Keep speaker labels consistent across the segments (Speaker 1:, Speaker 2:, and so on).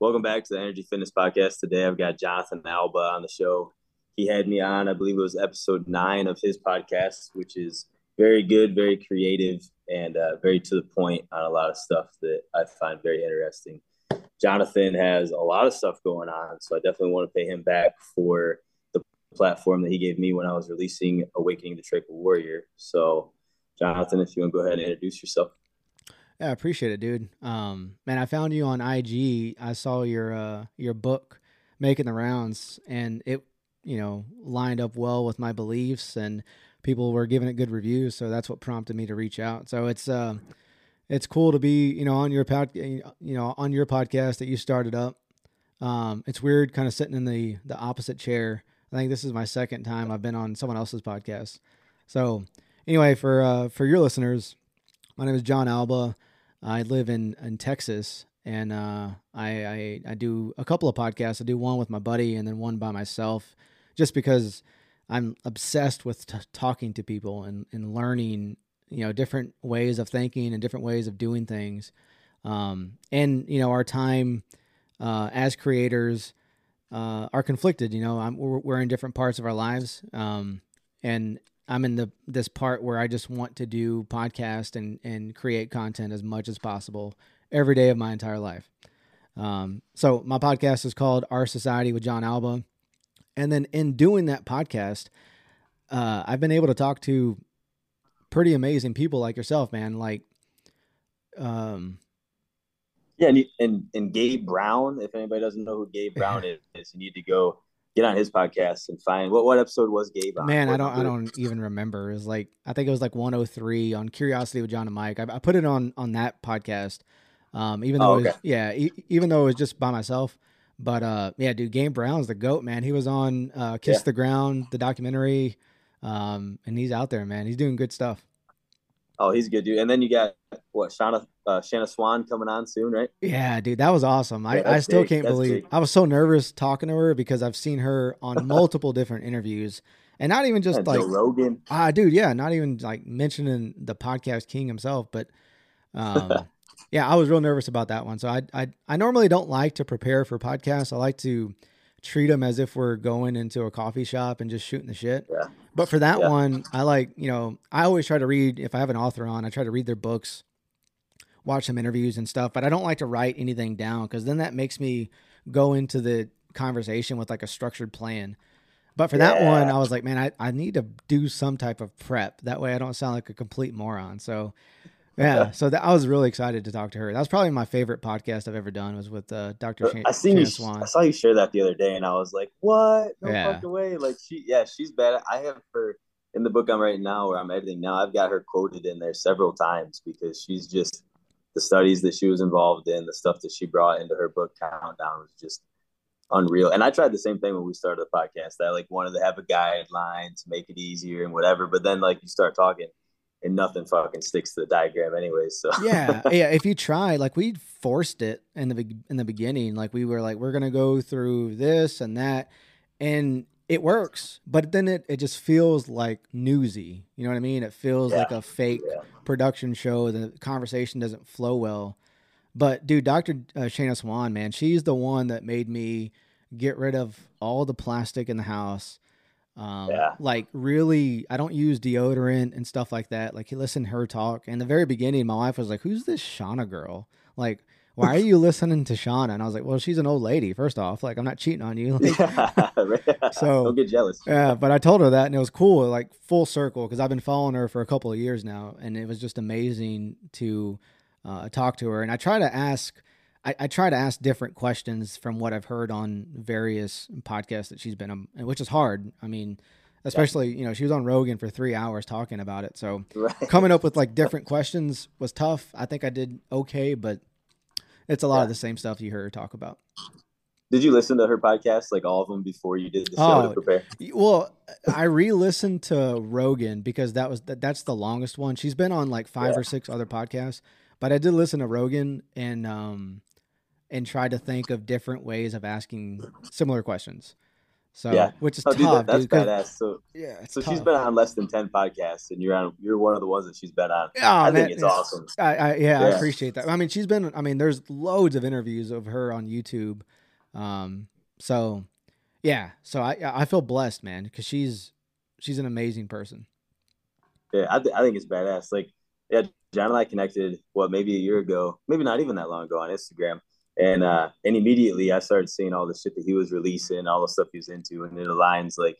Speaker 1: welcome back to the Energy Fitness Podcast. Today I've got Jonathon Alba on the show. He had me on, I believe it was episode nine of his podcast, which is very good, very creative, and uh, very to the point on a lot of stuff that I find very interesting. Jonathon has a lot of stuff going on, so I definitely want to pay him back for the platform that he gave me when I was releasing Awakening the Trachea Warrior. So, Jonathon, if you want to go ahead and introduce yourself.
Speaker 2: Yeah, I appreciate it, dude. Um, man, I found you on IG. I saw your uh, your book making the rounds, and it you know lined up well with my beliefs, and people were giving it good reviews. So that's what prompted me to reach out. So it's uh, it's cool to be you know on your pod, you know on your podcast that you started up. Um, it's weird, kind of sitting in the the opposite chair. I think this is my second time I've been on someone else's podcast. So anyway, for uh, for your listeners, my name is Jon Alba. I live in in Texas, and uh, I, I I do a couple of podcasts. I do one with my buddy, and then one by myself, just because I'm obsessed with t- talking to people and and learning, you know, different ways of thinking and different ways of doing things. Um, and you know, our time uh, as creators uh, are conflicted. You know, I'm, we're, we're in different parts of our lives, um, and I'm in the this part where I just want to do podcast and and create content as much as possible every day of my entire life. Um, so my podcast is called Our Society with Jon Alba, and then in doing that podcast, uh, I've been able to talk to pretty amazing people like yourself, man. Like, um,
Speaker 1: yeah, and, and and Gabe Brown. If anybody doesn't know who Gabe Brown is, you need to go get on his podcast and find what what episode was Gabe on?
Speaker 2: Man,
Speaker 1: what
Speaker 2: I don't I don't even remember. It was like I think it was like 103 on Curiosity with Jon and Mike. I, I put it on on that podcast. Um, even though oh, okay. it was, yeah, e- even though it was just by myself. But uh, yeah, dude, Gabe Brown's the goat, man. He was on uh, Kiss yeah. the Ground, the documentary, um, and he's out there, man. He's doing good stuff.
Speaker 1: Oh, he's a good, dude. And then you got what Shanna uh, Shanna Swan coming on soon, right?
Speaker 2: Yeah, dude, that was awesome. Yeah, I, I still big. can't that's believe big. I was so nervous talking to her because I've seen her on multiple different interviews, and not even just
Speaker 1: yeah,
Speaker 2: like
Speaker 1: Joe Rogan.
Speaker 2: Ah, dude, yeah, not even like mentioning the podcast king himself, but um, yeah, I was real nervous about that one. So I I I normally don't like to prepare for podcasts. I like to treat them as if we're going into a coffee shop and just shooting the shit.
Speaker 1: Yeah.
Speaker 2: But for that yeah. one, I like, you know, I always try to read, if I have an author on, I try to read their books, watch some interviews and stuff, but I don't like to write anything down because then that makes me go into the conversation with like a structured plan. But for yeah. that one, I was like, man, I, I need to do some type of prep. That way I don't sound like a complete moron. So yeah, so that, I was really excited to talk to her. That was probably my favorite podcast I've ever done. Was with uh, Dr.
Speaker 1: I seen you, Swan. I saw you share that the other day, and I was like, "What? No yeah. fucking way!" Like she, yeah, she's bad. I have her in the book I'm writing now, where I'm editing now. I've got her quoted in there several times because she's just the studies that she was involved in, the stuff that she brought into her book countdown was just unreal. And I tried the same thing when we started the podcast. I like wanted to have a guideline to make it easier and whatever, but then like you start talking and nothing fucking sticks to the diagram anyways. So
Speaker 2: yeah, yeah. If you try, like we forced it in the in the beginning, like we were like we're gonna go through this and that, and it works, but then it, it just feels like newsy. You know what I mean? It feels yeah. like a fake yeah. production show. The conversation doesn't flow well. But dude, Dr. Uh, Shanna Swan, man, she's the one that made me get rid of all the plastic in the house um, yeah. Like really, I don't use deodorant and stuff like that. Like, listen to her talk. In the very beginning, my wife was like, "Who's this Shauna girl? Like, why are you listening to Shauna?" And I was like, "Well, she's an old lady. First off, like, I'm not cheating on you."
Speaker 1: Like, so don't get jealous.
Speaker 2: Yeah, but I told her that, and it was cool, like full circle, because I've been following her for a couple of years now, and it was just amazing to uh, talk to her. And I try to ask I, I, try to ask different questions from what I've heard on various podcasts that she's been on, which is hard. I mean, especially you know she was on Rogan for three hours talking about it. So right. coming up with like different questions was tough. I think I did okay, but it's a lot yeah. of the same stuff you heard her talk about.
Speaker 1: Did you listen to her podcast, like all of them, before you did the show oh, to prepare?
Speaker 2: Well, I re-listened to Rogan because that was that's the longest one. She's been on like five yeah. or six other podcasts, but I did listen to Rogan, and um, and try to think of different ways of asking similar questions. So yeah, which is oh, tough.
Speaker 1: Dude, that's dude, badass. So yeah, so tough. she's been on less than ten podcasts, and you're on. You're one of the ones that she's been on. Oh, I man, think it's awesome.
Speaker 2: I, I yeah, yeah, I appreciate that. I mean, she's been. I mean, there's loads of interviews of her on YouTube. Um, so yeah, so I I feel blessed, man, because she's she's an amazing person.
Speaker 1: Yeah, I, th- I think it's badass. Like, yeah, Jon and I connected what maybe a year ago, maybe not even that long ago on Instagram, and uh, and immediately I started seeing all the shit that he was releasing, all the stuff he was into, and it aligns like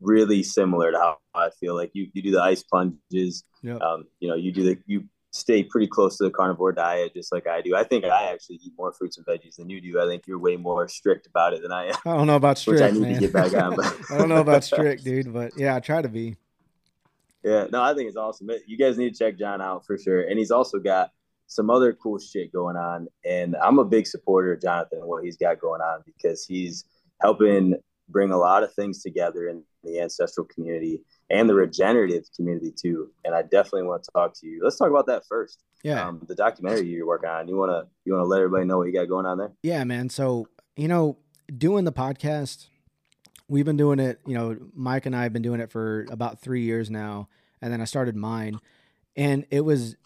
Speaker 1: really similar to how I feel. Like you you do the ice plunges, yep. um, you know, you do the you stay pretty close to the carnivore diet, just like I do. I think I actually eat more fruits and veggies than you do. I think you're way more strict about it than I am.
Speaker 2: I don't know about strict, I need man. to get back on. But I don't know about strict, dude, but yeah, I try to be.
Speaker 1: Yeah, no, I think it's awesome. You guys need to check Jon out for sure. And he's also got some other cool shit going on. And I'm a big supporter of Jonathon and what he's got going on because he's helping bring a lot of things together in the ancestral community and the regenerative community too. And I definitely want to talk to you. Let's talk about that first.
Speaker 2: Yeah.
Speaker 1: Um, the documentary you're working on. You wanna you wanna let everybody know what you got going on there?
Speaker 2: Yeah, man. So you know, doing the podcast, we've been doing it. You know, Mike and I have been doing it for about three years now, and then I started mine, and it was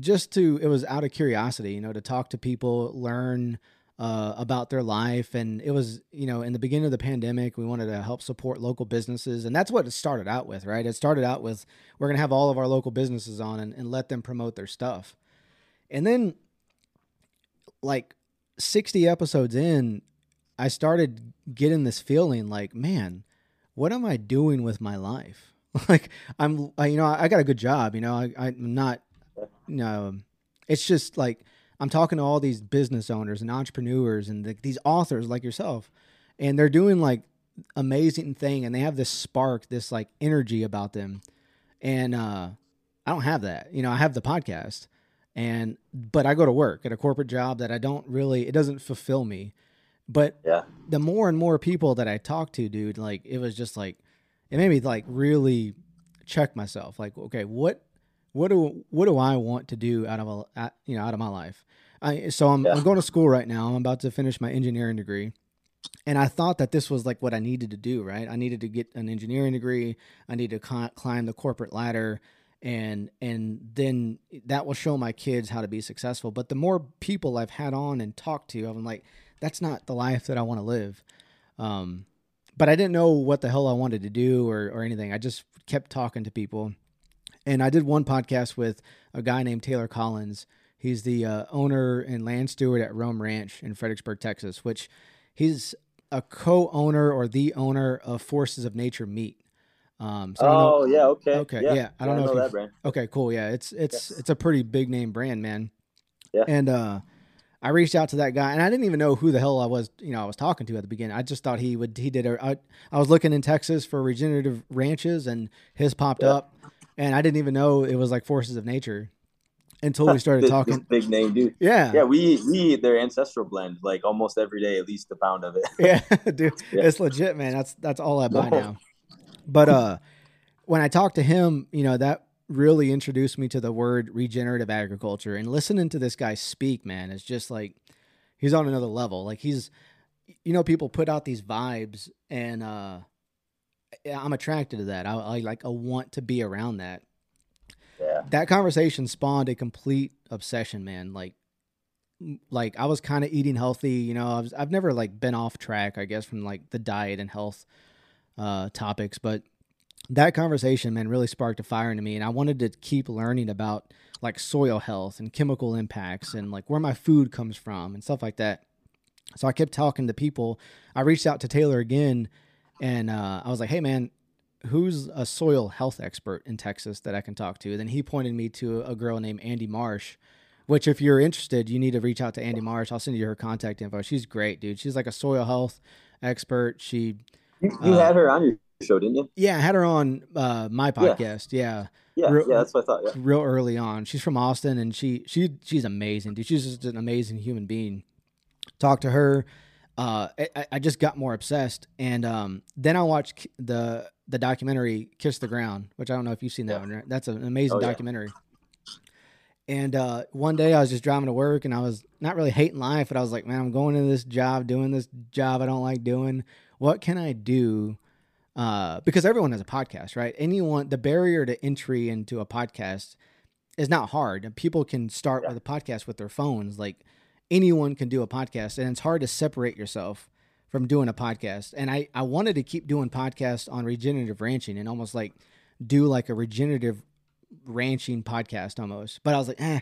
Speaker 2: just to it was out of curiosity, you know, to talk to people, learn uh, about their life. And it was, you know, in the beginning of the pandemic, we wanted to help support local businesses. And that's what it started out with, right? It started out with we're going to have all of our local businesses on and, and let them promote their stuff. And then, like 60 episodes in, I started getting this feeling like, man, what am I doing with my life? like I'm, I, you know, I got a good job. You know, I, I'm not, you know, it's just like I'm talking to all these business owners and entrepreneurs and the, these authors like yourself, and they're doing like amazing thing, and they have this spark, this like energy about them, and uh, I don't have that. You know, I have the podcast, and but I go to work at a corporate job that I don't really, it doesn't fulfill me. But
Speaker 1: yeah.
Speaker 2: the more and more people that I talk to, dude, like it was just like it made me like really check myself. Like, okay, what what do what do I want to do out of a you know out of my life? I so I'm, yeah. I'm going to school right now. I'm about to finish my engineering degree, and I thought that this was like what I needed to do. Right, I needed to get an engineering degree. I need to climb the corporate ladder, and and then that will show my kids how to be successful. But the more people I've had on and talked to, I'm like, that's not the life that I want to live. Um, but I didn't know what the hell I wanted to do or or anything. I just kept talking to people and I did one podcast with a guy named Taylor Collins. He's the uh, owner and land steward at Roam Ranch in Fredericksburg, Texas, which he's a co-owner or the owner of Forces of Nature Meat.
Speaker 1: Um, so oh yeah, okay,
Speaker 2: okay, yeah. yeah. I don't yeah, know, I know that brand. Okay, cool. Yeah, it's it's it's a pretty big name brand, man. Yeah. And uh, I reached out to that guy, and I didn't even know who the hell I was. You know, I was talking to at the beginning. I just thought he would. He did. A, I, I was looking in Texas for regenerative ranches, and his popped up and I didn't even know it was like forces of nature until we started talking.
Speaker 1: big name, dude.
Speaker 2: Yeah,
Speaker 1: yeah. We we eat their ancestral blend like almost every day, at least a pound of it.
Speaker 2: yeah, dude, yeah. it's legit, man. That's that's all I buy now. But uh, when I talked to him, you know that really introduced me to the word regenerative agriculture, and listening to this guy speak, man, is just like he's on another level. Like he's, you know, people put out these vibes, and uh I'm attracted to that. I, I like I want to be around that.
Speaker 1: Yeah.
Speaker 2: That conversation spawned a complete obsession, man. Like like I was kind of eating healthy, you know. I was, I've never like been off track, I guess, from like the diet and health uh, topics, but that conversation, man, really sparked a fire into me, and I wanted to keep learning about like soil health and chemical impacts and like where my food comes from and stuff like that. So I kept talking to people. I reached out to Taylor again and uh, I was like, "Hey, man, who's a soil health expert in Texas that I can talk to?" Then he pointed me to a girl named Andy Marsh. Which, if you're interested, you need to reach out to Andy Marsh. I'll send you her contact info. She's great, dude. She's like a soil health expert. She
Speaker 1: you, you uh, had her on your show, didn't you?
Speaker 2: Yeah, I had her on uh, my podcast.
Speaker 1: Yeah. Yeah, real, yeah, that's what I thought. Yeah.
Speaker 2: Real early on, she's from Austin, and she she she's amazing, dude. She's just an amazing human being. Talk to her uh, I, I, just got more obsessed, and um, then I watched the the documentary "Kiss the Ground," which I don't know if you've seen that yeah. one. Right? That's an amazing oh, documentary. Yeah. And uh, one day I was just driving to work and I was not really hating life, but I was like, man, I'm going to this job, doing this job I don't like doing. What can I do? Uh, because everyone has a podcast, right? Anyone, the barrier to entry into a podcast is not hard. People can start yeah. with a podcast with their phones. Like anyone can do a podcast, and it's hard to separate yourself from doing a podcast. And I, I wanted to keep doing podcasts on regenerative ranching and almost like do like a regenerative ranching podcast almost. But I was like, eh,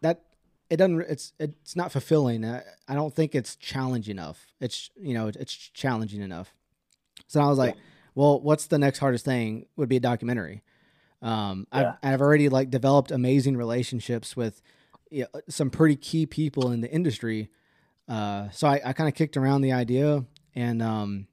Speaker 2: that it doesn't. It's it's not fulfilling. I, I don't think it's challenging enough. It's you know it's challenging enough. So I was like, well, what's the next hardest thing? Would be a documentary. Um, yeah. I've I've already like developed amazing relationships with you know, some pretty key people in the industry. Uh, so I, I kind of kicked around the idea and um,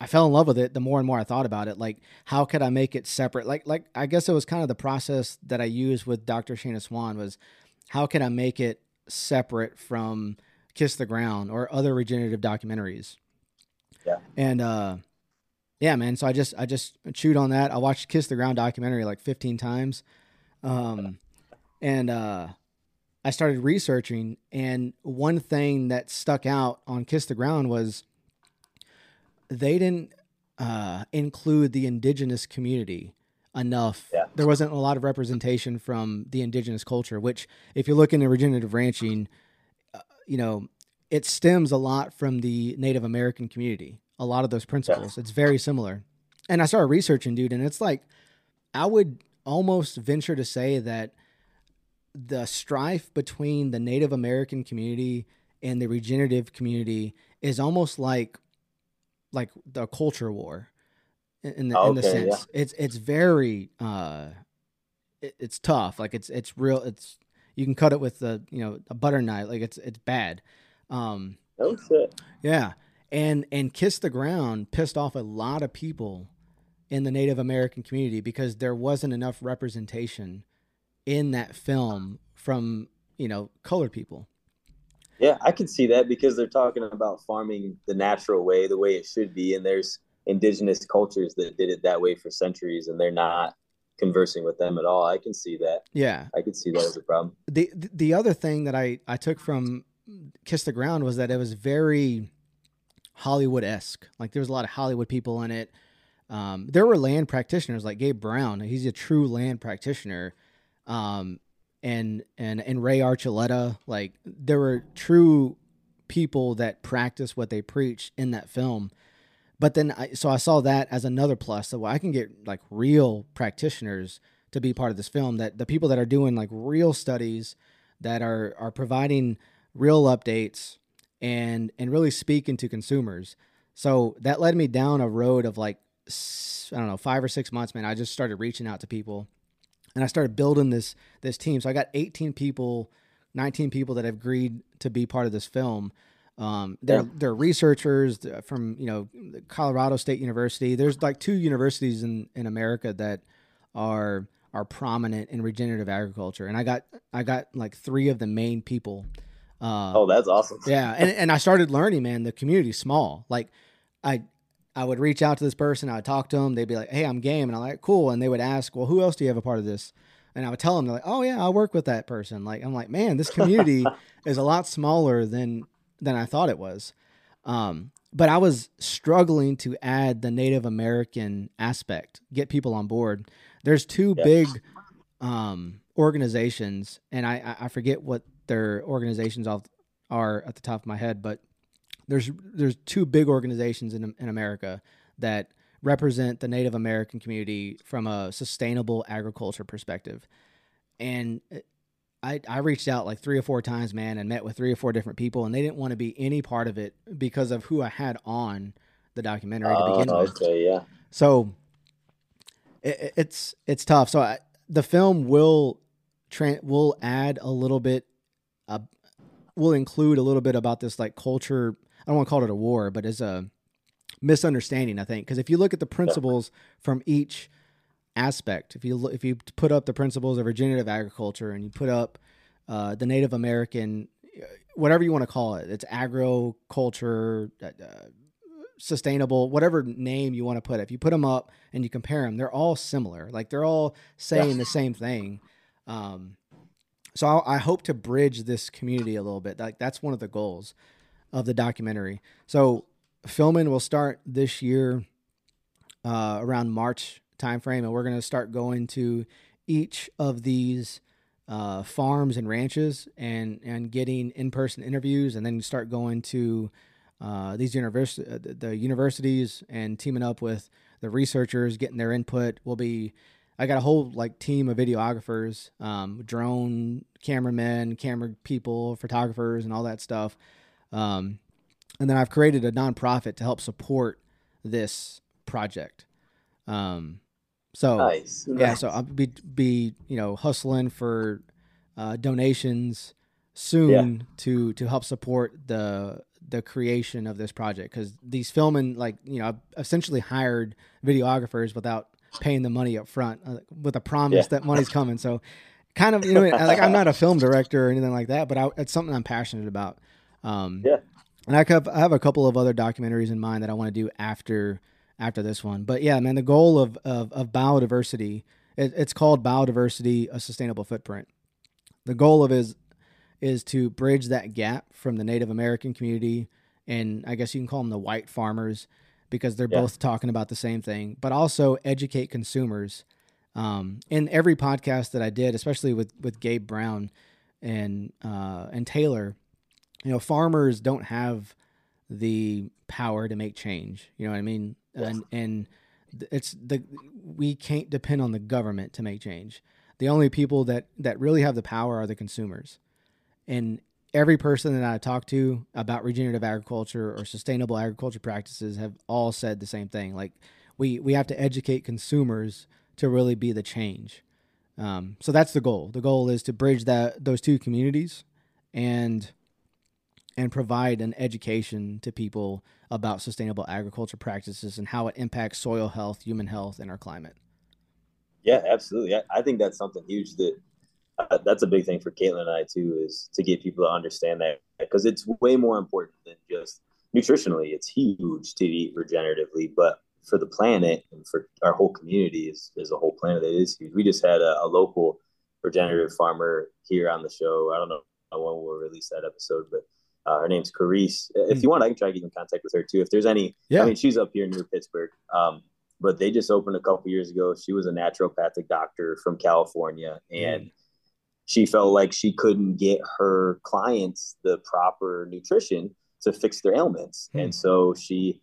Speaker 2: I fell in love with it the more and more I thought about it. Like, how could I make it separate? Like, like I guess it was kind of the process that I used with Dr. Shanna Swan was how can I make it separate from Kiss the Ground or other regenerative documentaries?
Speaker 1: Yeah.
Speaker 2: And uh, yeah, man. So I just I just chewed on that. I watched Kiss the Ground documentary like 15 times, um, and uh, I started researching. And one thing that stuck out on Kiss the Ground was they didn't uh, include the indigenous community enough.
Speaker 1: Yeah.
Speaker 2: There wasn't a lot of representation from the indigenous culture, which, if you look into regenerative ranching, uh, you know, it stems a lot from the Native American community. A lot of those principles. Yeah. It's very similar. And I started researching, dude, and it's like, I would almost venture to say that the strife between the Native American community and the regenerative community is almost like like the culture war in the, okay, in the sense yeah. it's it's very uh it, it's tough. Like it's it's real it's you can cut it with the you know a butter knife. Like it's it's bad. Um
Speaker 1: oh shit.
Speaker 2: yeah. And and kiss the ground pissed off a lot of people in the native american community because there wasn't enough representation in that film from you know colored people
Speaker 1: yeah, I can see that because they're talking about farming the natural way, the way it should be, and there's indigenous cultures that did it that way for centuries, and they're not conversing with them at all. I can see that.
Speaker 2: Yeah,
Speaker 1: I can see that as a problem.
Speaker 2: The the other thing that I I took from Kiss the Ground was that it was very Hollywood esque. Like there was a lot of Hollywood people in it. Um, there were land practitioners like Gabe Brown. He's a true land practitioner. Um, and and and Ray Archuleta, like there were true people that practice what they preach in that film. But then I so I saw that as another plus. So I can get like real practitioners to be part of this film. That the people that are doing like real studies that are are providing real updates and and really speaking to consumers. So that led me down a road of like I don't know five or six months, man. I just started reaching out to people and I started building this this team. So I got 18 people, 19 people that have agreed to be part of this film. Um, they're yeah. they're researchers from you know Colorado State University. There's like two universities in in America that are are prominent in regenerative agriculture, and I got I got like three of the main people.
Speaker 1: Uh, oh, that's awesome.
Speaker 2: Yeah, and and I started learning, man. The community's small. Like I I would reach out to this person, I would talk to them, they'd be like, "Hey, I'm game," and I'm like, "Cool," and they would ask, "Well, who else do you have a part of this?" And I would tell them, they're like, "Oh yeah, I work with that person." Like I'm like, man, this community is a lot smaller than than I thought it was. Um, but I was struggling to add the Native American aspect, get people on board. There's two yes. big um, organizations, and I, I forget what their organizations are at the top of my head, but there's there's two big organizations in in America that represent the Native American community from a sustainable agriculture perspective, and I I reached out like three or four times, man, and met with three or four different people, and they didn't want to be any part of it because of who I had on the documentary uh, to begin
Speaker 1: okay, with. Okay, yeah.
Speaker 2: So it, it's it's tough. So I, the film will tra- will add a little bit. Uh, will include a little bit about this like culture I don't want to call it a war, but as a misunderstanding, I think. Because if you look at the principles from each aspect, if you look, if you put up the principles of regenerative agriculture and you put up uh, the Native American, uh, whatever you want to call it, it's agriculture, uh, uh, sustainable, whatever name you want to put. It. If you put them up and you compare them, they're all similar. Like they're all saying yeah. the same thing. Um, so I, I hope to bridge this community a little bit. Like that's one of the goals of the documentary. So filming will start this year uh, around March timeframe, and we're going to start going to each of these uh, farms and ranches and and getting in person interviews, and then start going to uh, these university uh, the universities and teaming up with the researchers, getting their input. We'll be I got a whole like team of videographers, um, drone cameramen, camera people, photographers, and all that stuff. Um, and then I've created a nonprofit to help support this project. Um, so nice. yeah, so I'll be be you know hustling for uh, donations soon yeah. to to help support the the creation of this project because these filming like you know I've essentially hired videographers without paying the money up front uh, with a promise yeah. that money's coming. So kind of you know like I'm not a film director or anything like that, but I, it's something I'm passionate about. Um, yeah. And I have, I have a couple of other documentaries in mind that I want to do after after this one. But yeah, man, the goal of of, of biodiversity it, it's called biodiversity a sustainable footprint. The goal of is is to bridge that gap from the Native American community and I guess you can call them the white farmers because they're yeah. both talking about the same thing, but also educate consumers. Um, in every podcast that I did, especially with with Gabe Brown and uh, and Taylor, you know, farmers don't have the power to make change. You know what I mean? And and it's the we can't depend on the government to make change. The only people that that really have the power are the consumers. And every person that I talk to about regenerative agriculture or sustainable agriculture practices have all said the same thing. Like we we have to educate consumers to really be the change. Um, so that's the goal. The goal is to bridge that those two communities and and provide an education to people about sustainable agriculture practices and how it impacts soil health, human health, and our climate.
Speaker 1: Yeah, absolutely. I, I think that's something huge that uh, that's a big thing for Caitlin and I too is to get people to understand that because it's way more important than just nutritionally. It's huge to eat regeneratively, but for the planet and for our whole community is, is a whole planet that is huge. We just had a, a local regenerative farmer here on the show. I don't know when we'll release that episode, but uh, her name's Carice. If you want, I can try to get in contact with her too. If there's any, yeah. I mean, she's up here near Pittsburgh. Um, but they just opened a couple years ago. She was a naturopathic doctor from California, and mm she felt like she couldn't get her clients the proper nutrition to fix their ailments hmm. and so she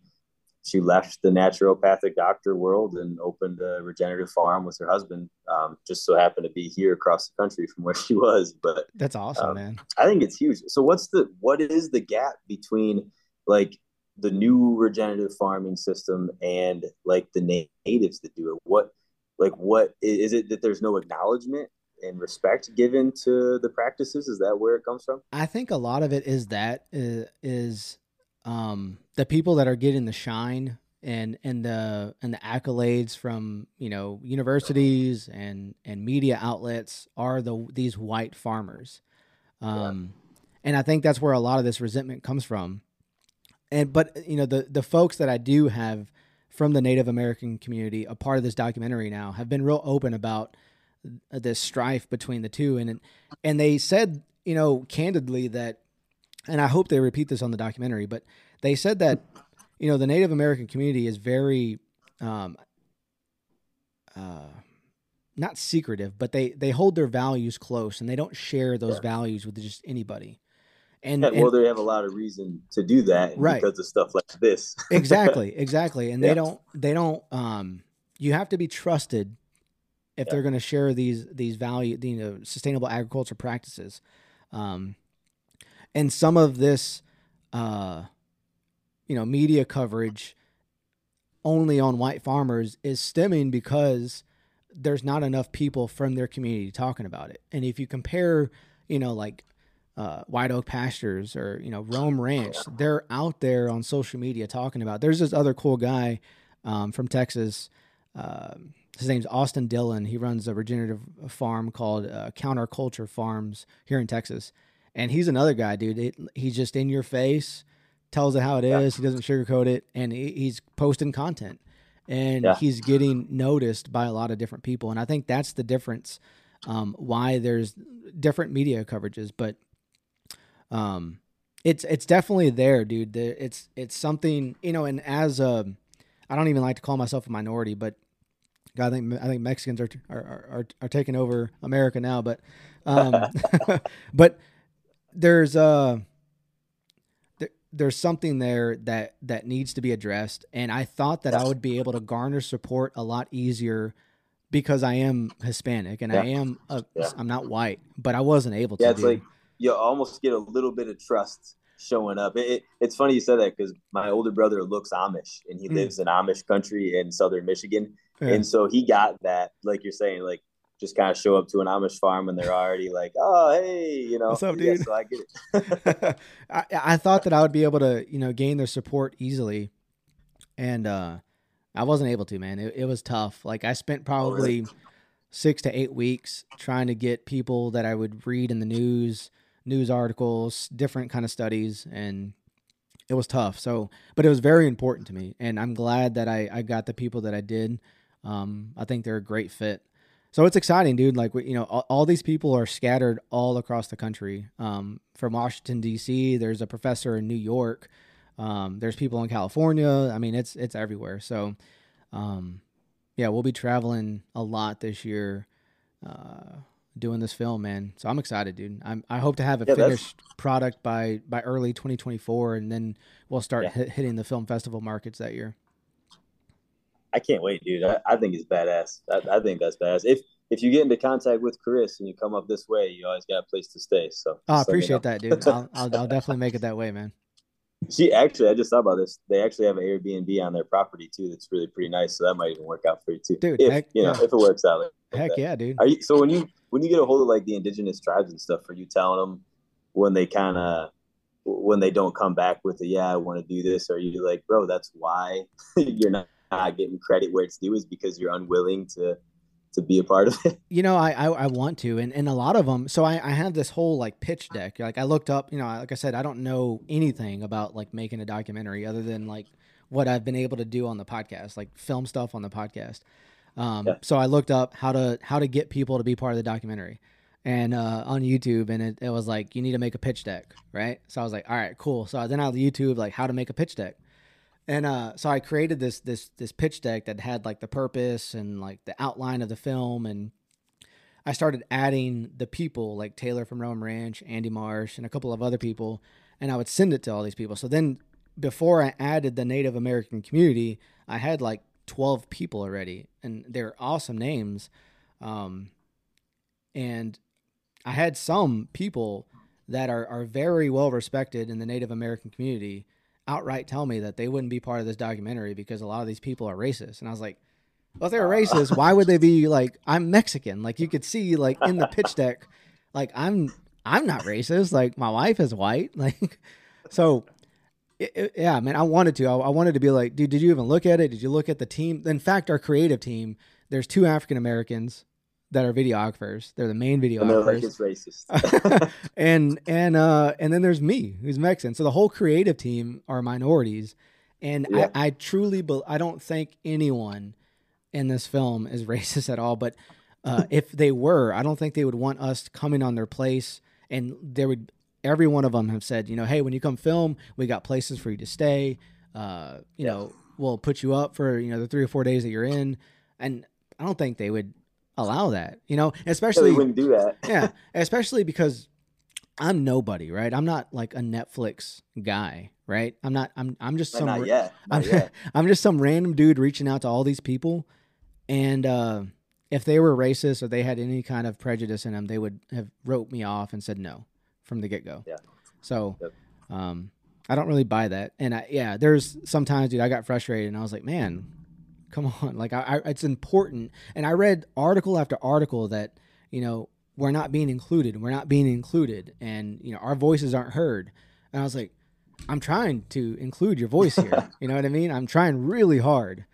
Speaker 1: she left the naturopathic doctor world and opened a regenerative farm with her husband um, just so happened to be here across the country from where she was but
Speaker 2: that's awesome um, man
Speaker 1: i think it's huge so what's the what is the gap between like the new regenerative farming system and like the natives that do it what like what is it that there's no acknowledgement and respect given to the practices? Is that where it comes from?
Speaker 2: I think a lot of it is that is, is um, the people that are getting the shine and and the and the accolades from you know universities and and media outlets are the these white farmers, um, yeah. and I think that's where a lot of this resentment comes from. And but you know the the folks that I do have from the Native American community, a part of this documentary now, have been real open about this strife between the two, and and they said, you know, candidly that, and I hope they repeat this on the documentary, but they said that, you know, the Native American community is very, um, uh, not secretive, but they they hold their values close, and they don't share those yeah. values with just anybody.
Speaker 1: And, yeah, well, and, they have a lot of reason to do that, right? Because of stuff like this.
Speaker 2: exactly, exactly, and yeah. they don't they don't um you have to be trusted if they're going to share these these value you know sustainable agriculture practices um, and some of this uh, you know media coverage only on white farmers is stemming because there's not enough people from their community talking about it and if you compare you know like uh, White Oak Pastures or you know Roam Ranch, they're out there on social media talking about. There's this other cool guy um, from Texas. Uh, his name's Austin Dillon. He runs a regenerative farm called uh, Counterculture Farms here in Texas, and he's another guy, dude. It, he's just in your face, tells it how it is. Yeah. He doesn't sugarcoat it, and he, he's posting content, and yeah. he's getting noticed by a lot of different people. And I think that's the difference um, why there's different media coverages, but um, it's it's definitely there, dude. It's it's something you know, and as a, I don't even like to call myself a minority, but God, I think I think Mexicans are are are, are taking over America now, but um, but there's uh there, there's something there that that needs to be addressed, and I thought that I would be able to garner support a lot easier because I am Hispanic and yeah. I am a, yeah. I'm not white, but I wasn't able to.
Speaker 1: Yeah, it's do. like you almost get a little bit of trust showing up. It, it, it's funny you said that because my older brother looks Amish and he mm. lives in Amish country in southern Michigan, and so he got that, like you're saying, like just kind of show up to an Amish farm and they're already like, oh hey, you know,
Speaker 2: what's up, dude?
Speaker 1: Yeah, so I get it.
Speaker 2: I, I thought that I would be able to, you know, gain their support easily, and uh I wasn't able to, man. It, it was tough. Like I spent probably. Oh, really? Six to eight weeks trying to get people that I would read in the news, news articles, different kind of studies, and it was tough. So, but it was very important to me, and I'm glad that I I got the people that I did. Um, I think they're a great fit. So it's exciting, dude. Like you know, all, all these people are scattered all across the country. Um, from Washington D.C., there's a professor in New York. Um, there's people in California. I mean, it's it's everywhere. So, um, yeah, we'll be traveling a lot this year. Uh, doing this film, man. So I'm excited, dude. I'm, I hope to have a yeah, finished that's... product by by early 2024, and then we'll start yeah. hit, hitting the film festival markets that year.
Speaker 1: I can't wait, dude. I, I think it's badass. I, I, think that's badass. If if you get into contact with Chris and you come up this way, you always got a place to stay. So
Speaker 2: oh, I appreciate that, dude. I'll, I'll, I'll definitely make it that way, man.
Speaker 1: She actually, I just thought about this. They actually have an Airbnb on their property too. That's really pretty nice. So that might even work out for you too,
Speaker 2: dude.
Speaker 1: If
Speaker 2: heck,
Speaker 1: you know,
Speaker 2: yeah.
Speaker 1: if it works out. Like
Speaker 2: heck that. yeah, dude.
Speaker 1: You, so when you when you get a hold of like the indigenous tribes and stuff, are you telling them when they kind of when they don't come back with the yeah, I want to do this? Are you like, bro, that's why you're not, not getting credit where it's due is because you're unwilling to to be a part of it.
Speaker 2: You know, I, I, I want to, and, and a lot of them. So I, I have this whole like pitch deck. Like I looked up, you know, like I said, I don't know anything about like making a documentary other than like what I've been able to do on the podcast, like film stuff on the podcast. Um, yeah. So I looked up how to how to get people to be part of the documentary, and uh, on YouTube, and it, it was like you need to make a pitch deck, right? So I was like, all right, cool. So then I YouTube like how to make a pitch deck. And uh, so I created this this this pitch deck that had like the purpose and like the outline of the film, and I started adding the people like Taylor from Roam Ranch, Andy Marsh, and a couple of other people, and I would send it to all these people. So then, before I added the Native American community, I had like twelve people already, and they're awesome names, um, and I had some people that are are very well respected in the Native American community outright tell me that they wouldn't be part of this documentary because a lot of these people are racist. And I was like, well, if they're racist, why would they be like, I'm Mexican? Like you could see like in the pitch deck, like I'm, I'm not racist. Like my wife is white. Like, so it, it, yeah, man, I wanted to, I, I wanted to be like, dude, did you even look at it? Did you look at the team? In fact, our creative team, there's two African Americans that are videographers. They're the main videographers.
Speaker 1: Like it's racist.
Speaker 2: and and uh and then there's me, who's Mexican. So the whole creative team are minorities, and yeah. I, I truly, be, I don't think anyone in this film is racist at all. But uh, if they were, I don't think they would want us coming on their place, and there would. Every one of them have said, you know, hey, when you come film, we got places for you to stay. Uh, you yeah. know, we'll put you up for you know the three or four days that you're in, and I don't think they would allow that. You know, especially
Speaker 1: yeah, wouldn't do that.
Speaker 2: yeah, especially because I'm nobody, right? I'm not like a Netflix guy, right? I'm not. I'm. I'm just some.
Speaker 1: Not yet.
Speaker 2: Not
Speaker 1: I'm, yet.
Speaker 2: I'm just some random dude reaching out to all these people, and uh, if they were racist or they had any kind of prejudice in them, they would have wrote me off and said no from the get go.
Speaker 1: Yeah.
Speaker 2: So, yep. um, I don't really buy that, and I, yeah, there's sometimes, dude, I got frustrated and I was like, man, come on like I, I, it's important. And i read article after article that you know we're not being included we're not being included and you know our voices aren't heard. And i was like i'm trying to include your voice here you know what i mean? I'm trying really hard.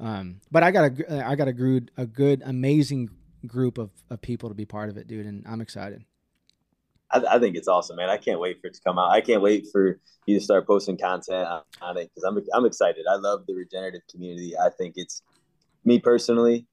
Speaker 2: Um, but i got a i got a good a good amazing group of, of people to be part of it dude and i'm excited
Speaker 1: I, I, think it's awesome, man. I can't wait for it to come out. I can't wait for you to start posting content on, on it because I'm I'm excited. I love the regenerative community. I think it's me personally,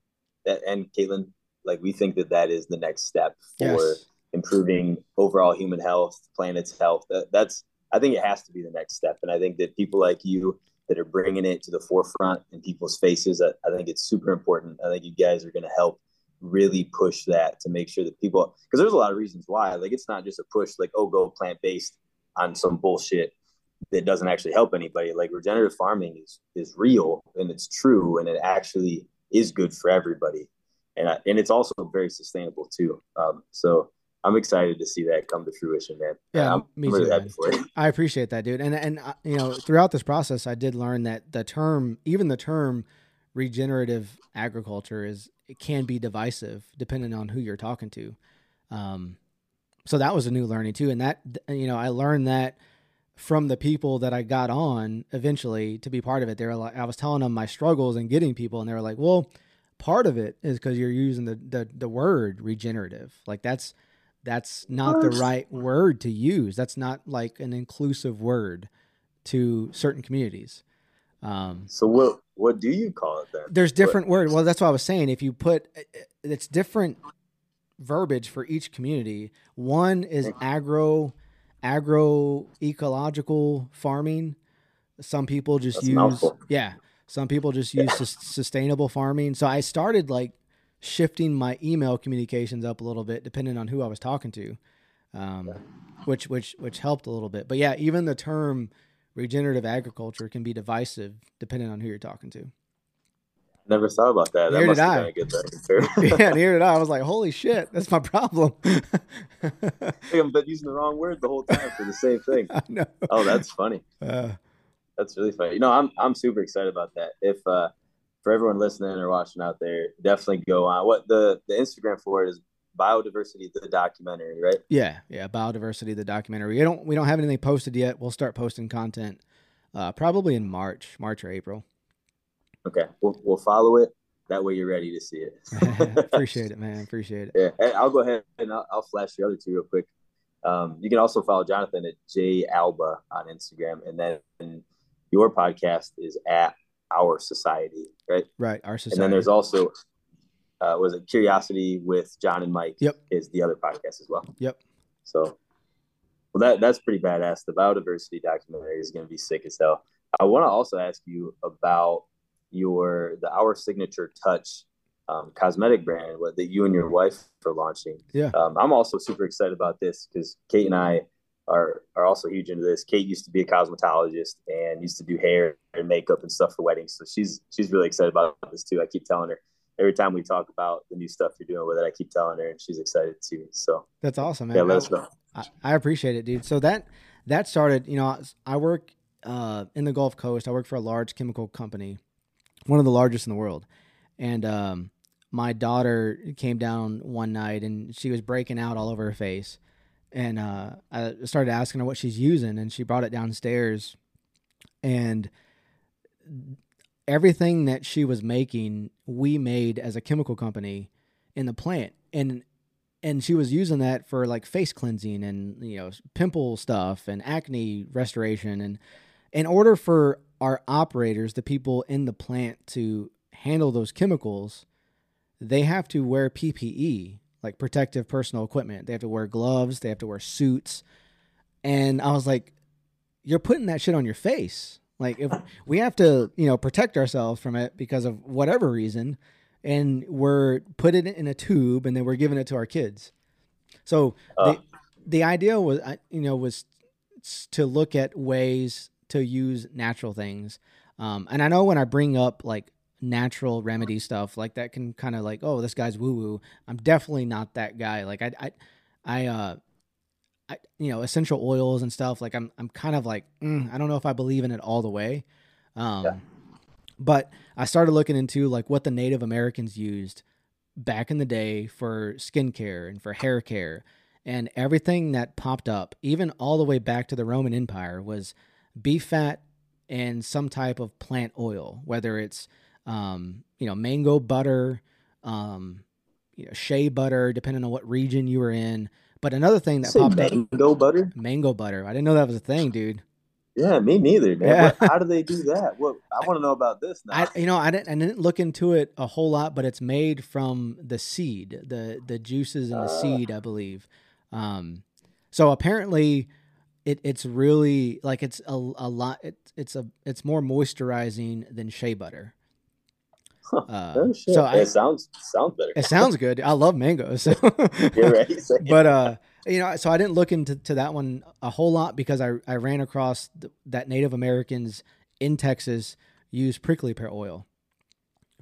Speaker 1: and Caitlin. like we think that that is the next step for
Speaker 2: Yes.
Speaker 1: improving overall human health, planet's health. That, that's I think it has to be the next step, and I think that people like you that are bringing it to the forefront in people's faces, I, I think it's super important. I think you guys are going to help really push that to make sure that people because there's a lot of reasons why like it's not just a push like oh go plant based on some bullshit that doesn't actually help anybody. Like regenerative farming is is real and it's true and it actually is good for everybody. And I, and it's also very sustainable too. Um, so i'm excited to see that come to fruition man.
Speaker 2: Yeah,
Speaker 1: i'm
Speaker 2: me
Speaker 1: really
Speaker 2: too,
Speaker 1: happy for it.
Speaker 2: I appreciate that, dude. And and uh, you know, throughout this process, I did learn that the term, even the term, regenerative agriculture is it can be divisive depending on who you're talking to. Um, so that was a new learning too, and that you know, I learned that from the people that I got on eventually to be part of it. They were like, I was telling them my struggles and getting people, and they were like, well. Part of it is because you're using the, the the word regenerative. Like that's that's not the right word to use. That's not like an inclusive word to certain communities. Um,
Speaker 1: so what what do you call it then
Speaker 2: there's different words. Well, that's what I was saying. If you put it's different verbiage for each community. One is agro agro ecological farming. Some people just
Speaker 1: That's
Speaker 2: use yeah. Some people just use sus- sustainable farming. So I started like shifting my email communications up a little bit depending on who I was talking to. Um, which which which helped a little bit. But yeah, even the term regenerative agriculture can be divisive depending on who you're talking to.
Speaker 1: never thought about that that
Speaker 2: Neither
Speaker 1: must
Speaker 2: did
Speaker 1: have
Speaker 2: I.
Speaker 1: been a good learning curve
Speaker 2: yeah, neither did I. I was like, holy shit, that's my problem.
Speaker 1: I've been using the wrong word the whole time for the same thing
Speaker 2: I know.
Speaker 1: oh that's funny
Speaker 2: Uh,
Speaker 1: That's really funny. You know, I'm I'm super excited about that. If uh for everyone listening or watching out there, definitely go on. What the the Instagram for it is biodiversity the documentary, right?
Speaker 2: yeah, yeah, biodiversity, the documentary. We don't we don't have anything posted yet. We'll start posting content uh, probably in March, March or April.
Speaker 1: Okay, we'll we'll follow it. That way you're ready to see it.
Speaker 2: Appreciate it, man. Appreciate it.
Speaker 1: Yeah, and I'll go ahead and I'll, I'll flash the other two real quick. Um, you can also follow Jonathon at J Alba on Instagram, and then your podcast is at Our Society, right?
Speaker 2: Right, our society.
Speaker 1: And then there's also uh, was it Curiosity with Jon and Mike?
Speaker 2: Yep.
Speaker 1: is the other podcast as well.
Speaker 2: Yep.
Speaker 1: So, well, that that's pretty badass. The biodiversity documentary is going to be sick as hell. I want to also ask you about your the Our Signature Touch um, cosmetic brand what, that you and your wife are launching.
Speaker 2: Yeah.
Speaker 1: Um, I'm also super excited about this because Kate and I are are also huge into this. Kate used to be a cosmetologist and used to do hair and makeup and stuff for weddings, so she's she's really excited about this too. I keep telling her every time we talk about the new stuff you're doing with it, I keep telling her, and she's excited too. So
Speaker 2: That's awesome, man.
Speaker 1: yeah, let us know.
Speaker 2: I, I appreciate it, dude. So that that started, you know, I- I work uh, in the Gulf Coast. I work for a large chemical company, one of the largest in the world. And um, my daughter came down one night and she was breaking out all over her face. And uh, I started asking her what she's using, and she brought it downstairs. And everything that she was making, we made as a chemical company in the plant. And and she was using that for like face cleansing and you know pimple stuff and acne restoration. And in order for our operators the people in the plant to handle those chemicals they have to wear ppe like protective personal equipment. They have to wear gloves. They have to wear suits. And i was like you're putting that shit on your face like if we have to you know protect ourselves from it because of whatever reason and we're putting it in a tube and then we're giving it to our kids. So
Speaker 1: Uh,
Speaker 2: the the idea was you know was to look at ways to use natural things. Um, and I know when I bring up like natural remedy stuff like that can kind of like oh this guy's woo woo. I'm definitely not that guy. Like I I I uh I, you know essential oils and stuff like I'm I'm kind of like mm, I don't know if I believe in it all the way. Um,
Speaker 1: Yeah.
Speaker 2: But I started looking into like what the Native Americans used back in the day for skincare and for hair care, and everything that popped up, even all the way back to the Roman Empire, was beef fat and some type of plant oil, whether it's um, you know mango butter, um, you know, shea butter, depending on what region you were in. But another thing that popped up,
Speaker 1: mango butter.
Speaker 2: mango butter. I didn't know that was a thing, dude.
Speaker 1: Yeah, me neither, man. Yeah. how do they do that? What I want to know about this now.
Speaker 2: I, you know, I didn't, I didn't look into it a whole lot, but it's made from the seed, the the juices in the uh, seed, I believe. Um, so apparently, it it's really like it's a, a lot. It, it's a it's more moisturizing than shea butter.
Speaker 1: Uh, oh, so I, it sounds sounds better.
Speaker 2: It sounds good. I love mangoes. So. You're right. but uh, you know, so I didn't look into to that one a whole lot because I I ran across the, that Native Americans in Texas use prickly pear oil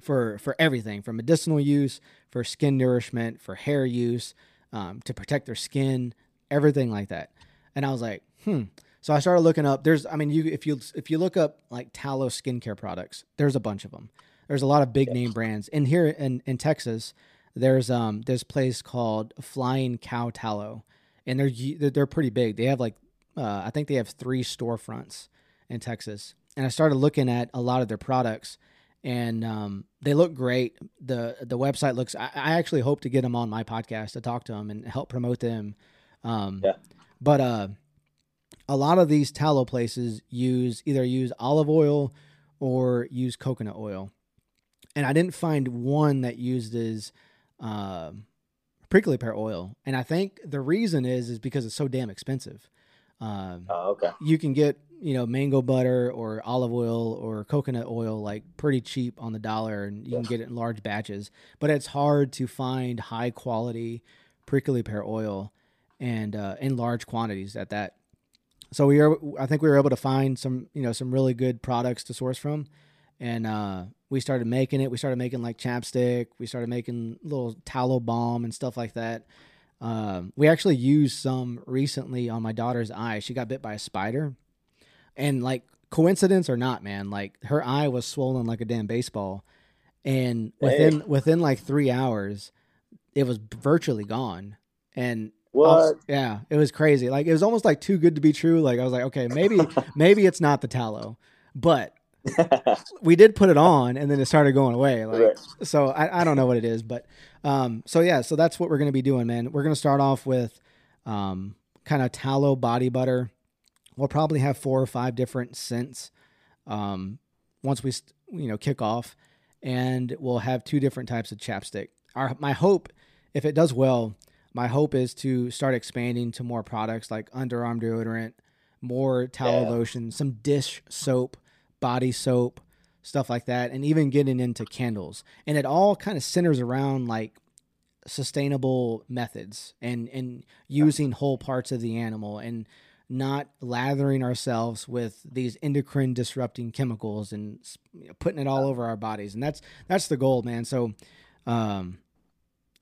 Speaker 2: for for everything from medicinal use, for skin nourishment, for hair use, um, to protect their skin, everything like that. And I was like, hmm. So I started looking up. There's, I mean, you if you if you look up like tallow skincare products, there's a bunch of them. There's a lot of big name brands. And here in in Texas, there's um this place called Flying Cow Tallow, and they're they're pretty big. They have like uh, I think they have three storefronts in Texas. And I started looking at a lot of their products, and um, they look great. the The website looks. I, I, actually hope to get them on my podcast to talk to them and help promote them. Um, yeah. But uh, a lot of these tallow places use either use olive oil or use coconut oil, and I didn't find one that uses uh, prickly pear oil. And I think the reason is is because it's so damn expensive.
Speaker 1: Um, oh, okay.
Speaker 2: You can get you know mango butter or olive oil or coconut oil like pretty cheap on the dollar, and you yeah. can get it in large batches. But it's hard to find high quality prickly pear oil and uh, in large quantities at that. So we are, I think we were able to find some, you know, some really good products to source from, and uh, we started making it. We started making like chapstick. We started making little tallow balm and stuff like that. Um, we actually used some recently on my daughter's eye. She got bit by a spider, and like coincidence or not, man, like her eye was swollen like a damn baseball, and within hey. within like three hours, it was virtually gone. And
Speaker 1: what?
Speaker 2: yeah, it was crazy. Like it was almost like too good to be true. Like I was like, okay, maybe maybe it's not the tallow, but we did put it on and then it started going away. Like, right. so I, I don't know what it is, but, um, so yeah, so that's what we're going to be doing, man. We're going to start off with, um, kind of tallow body butter. We'll probably have four or five different scents. Um, once we, you know, kick off and we'll have two different types of chapstick. Our, my hope, if it does well, my hope is to start expanding to more products like underarm deodorant, more tallow yeah. lotion, some dish soap, body soap, stuff like that, and even getting into candles. And it all kind of centers around like sustainable methods and and using whole parts of the animal and not lathering ourselves with these endocrine disrupting chemicals and putting it all over our bodies. And that's that's the goal man. So um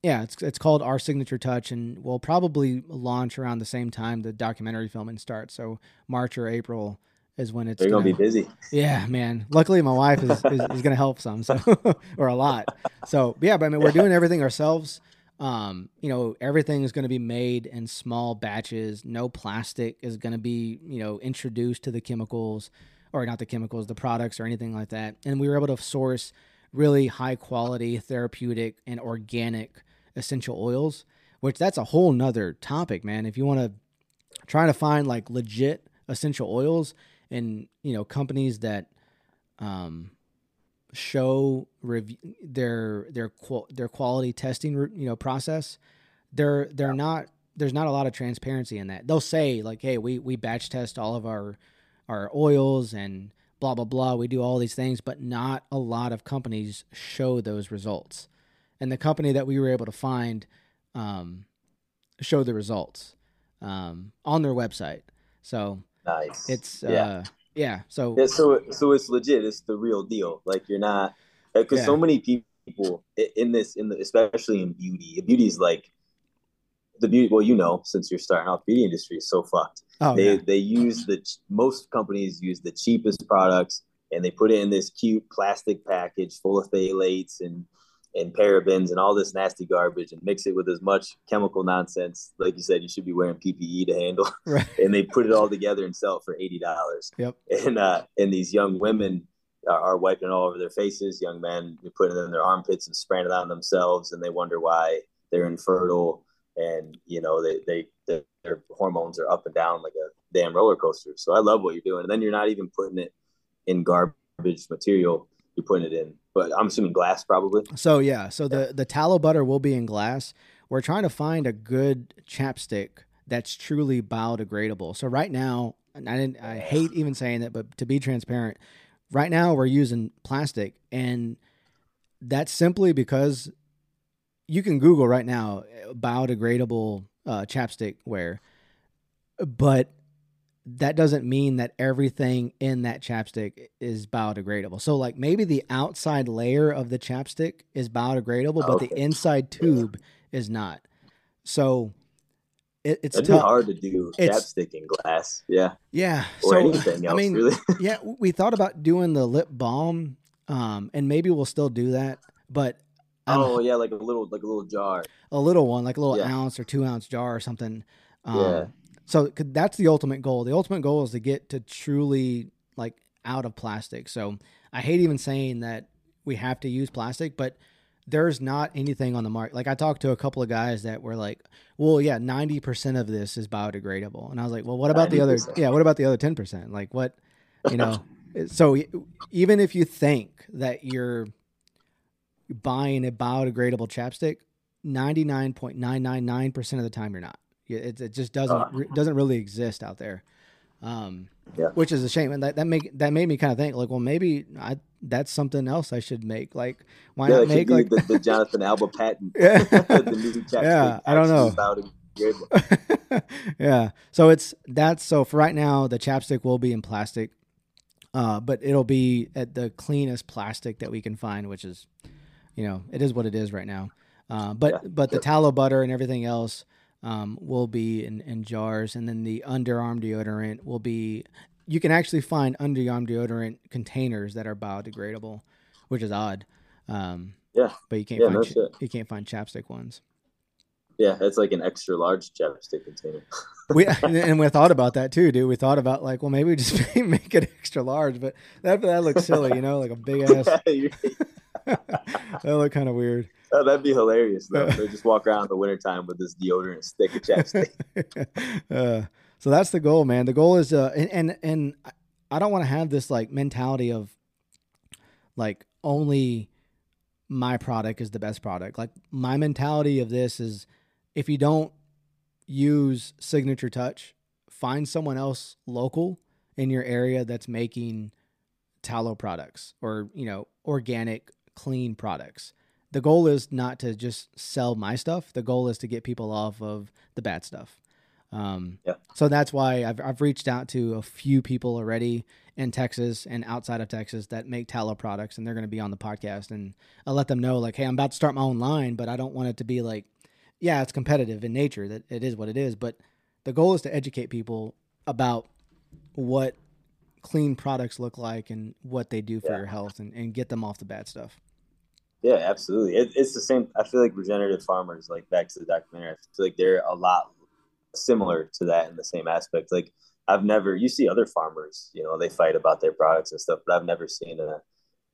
Speaker 2: yeah it's it's called our signature touch and we'll probably launch around the same time the documentary filming starts. So march or april is when it's
Speaker 1: they're gonna, gonna, be busy.
Speaker 2: Yeah, man. Luckily, my wife is, is, is gonna help some, so or a lot. So yeah, but I mean, we're doing everything ourselves. Um, you know, everything is going to be made in small batches. No plastic is going to be, you know, introduced to the chemicals, or not the chemicals, the products, or anything like that. And we were able to source really high quality, therapeutic, and organic essential oils. Which that's a whole nother topic, man. If you want to try to find like legit essential oils, and you know companies that um, show rev- their their qual- their quality testing you know process they're they're not there's not a lot of transparency in that. They'll say like hey we we batch test all of our our oils and blah blah blah. We do all these things but not a lot of companies show those results. And the company that we were able to find um, show the results um, on their website. So
Speaker 1: Nice.
Speaker 2: It's yeah. uh yeah. So
Speaker 1: yeah, so so it's legit. It's the real deal. Like you're not because yeah. so many people in this in the especially in beauty. Beauty is like the beauty. Well, you know, since you're starting off, beauty industry is so fucked. Oh, they yeah. they use the most companies use the cheapest products and they put it in this cute plastic package full of phthalates and and parabens and all this nasty garbage and mix it with as much chemical nonsense. Like you said, you should be wearing PPE to handle. Right. and they put it all together and sell it for eighty dollars.
Speaker 2: Yep.
Speaker 1: And uh, and these young women are, are wiping it all over their faces. Young men putting it in their armpits and spraying it on themselves, and they wonder why they're infertile. And you know they they their hormones are up and down like a damn roller coaster. So I love what you're doing. And then you're not even putting it in garbage material. You're putting it in, but I'm assuming glass probably.
Speaker 2: So yeah, so the the tallow butter will be in glass. We're trying to find a good chapstick that's truly biodegradable. So right now, and I didn't I hate even saying that, but to be transparent, right now we're using plastic and that's simply because you can Google right now biodegradable uh, chapstick wear, but that doesn't mean that everything in that chapstick is biodegradable. So, like maybe the outside layer of the chapstick is biodegradable, but the inside tube yeah. is not. So, it, it's
Speaker 1: It'd hard to do chapstick in glass. Yeah.
Speaker 2: Yeah. Or so, anything else, I mean, really. yeah, we thought about doing the lip balm, um, and maybe we'll still do that, but
Speaker 1: oh yeah, like a little like a little jar.
Speaker 2: A little one, like a little yeah. ounce or two ounce jar or something. Um, yeah. So that's the ultimate goal. The ultimate goal is to get to truly like out of plastic. So I hate even saying that we have to use plastic, but there's not anything on the market. Like I talked to a couple of guys that were like, "Well, yeah, ninety percent of this is biodegradable," and I was like, "Well, what about 90%. the other? Yeah, what about the other ten percent? Like what, you know?" so even if you think that you're buying a biodegradable chapstick, 99.999% of the time you're not. It, it just doesn't uh, doesn't really exist out there. Um, yeah. which is a shame. And that, that make that made me kind of think like, well, maybe I that's something else I should make. Like, why yeah, not make like
Speaker 1: the, the, Jonathon Alba patent?
Speaker 2: yeah, yeah. I don't know. yeah. So it's that's so for right now the chapstick will be in plastic, uh, but it'll be at the cleanest plastic that we can find, which is you know, it is what it is right now. Uh, but yeah, but the tallow butter and everything else um, will be in, in jars, and then the underarm deodorant will be. You can actually find underarm deodorant containers that are biodegradable, which is odd. Um,
Speaker 1: yeah,
Speaker 2: but you can't yeah, find no you can't find chapstick ones.
Speaker 1: Yeah, it's like an extra large chapstick container.
Speaker 2: we and we thought about that too, dude. We thought about like, well, maybe we just make it extra large, but that that looks silly, you know, like a big ass. that look kind of weird.
Speaker 1: Oh, that'd be hilarious though. they just walk around in the wintertime with this deodorant stick of chapstick.
Speaker 2: uh, so that's the goal, man. The goal is, uh, and and, and I don't want to have this like mentality of like only my product is the best product. Like my mentality of this is if you don't use signature touch, find someone else local in your area that's making tallow products or, you know, organic clean products. The goal is not to just sell my stuff. The goal is to get people off of the bad stuff. Um, yeah. So that's why I've, I've reached out to a few people already in Texas and outside of Texas that make tallow products, and they're going to be on the podcast. And I'll let them know, like, hey, I'm about to start my own line, but I don't want it to be like, yeah, it's competitive in nature, that it is what it is. But the goal is to educate people about what clean products look like and what they do for yeah. your health and, and get them off the bad stuff.
Speaker 1: Yeah, absolutely. It, it's the same. I feel like regenerative farmers, like back to the documentary, I feel like they're a lot similar to that in the same aspect. Like I've never, you see other farmers, you know, they fight about their products and stuff, but I've never seen a,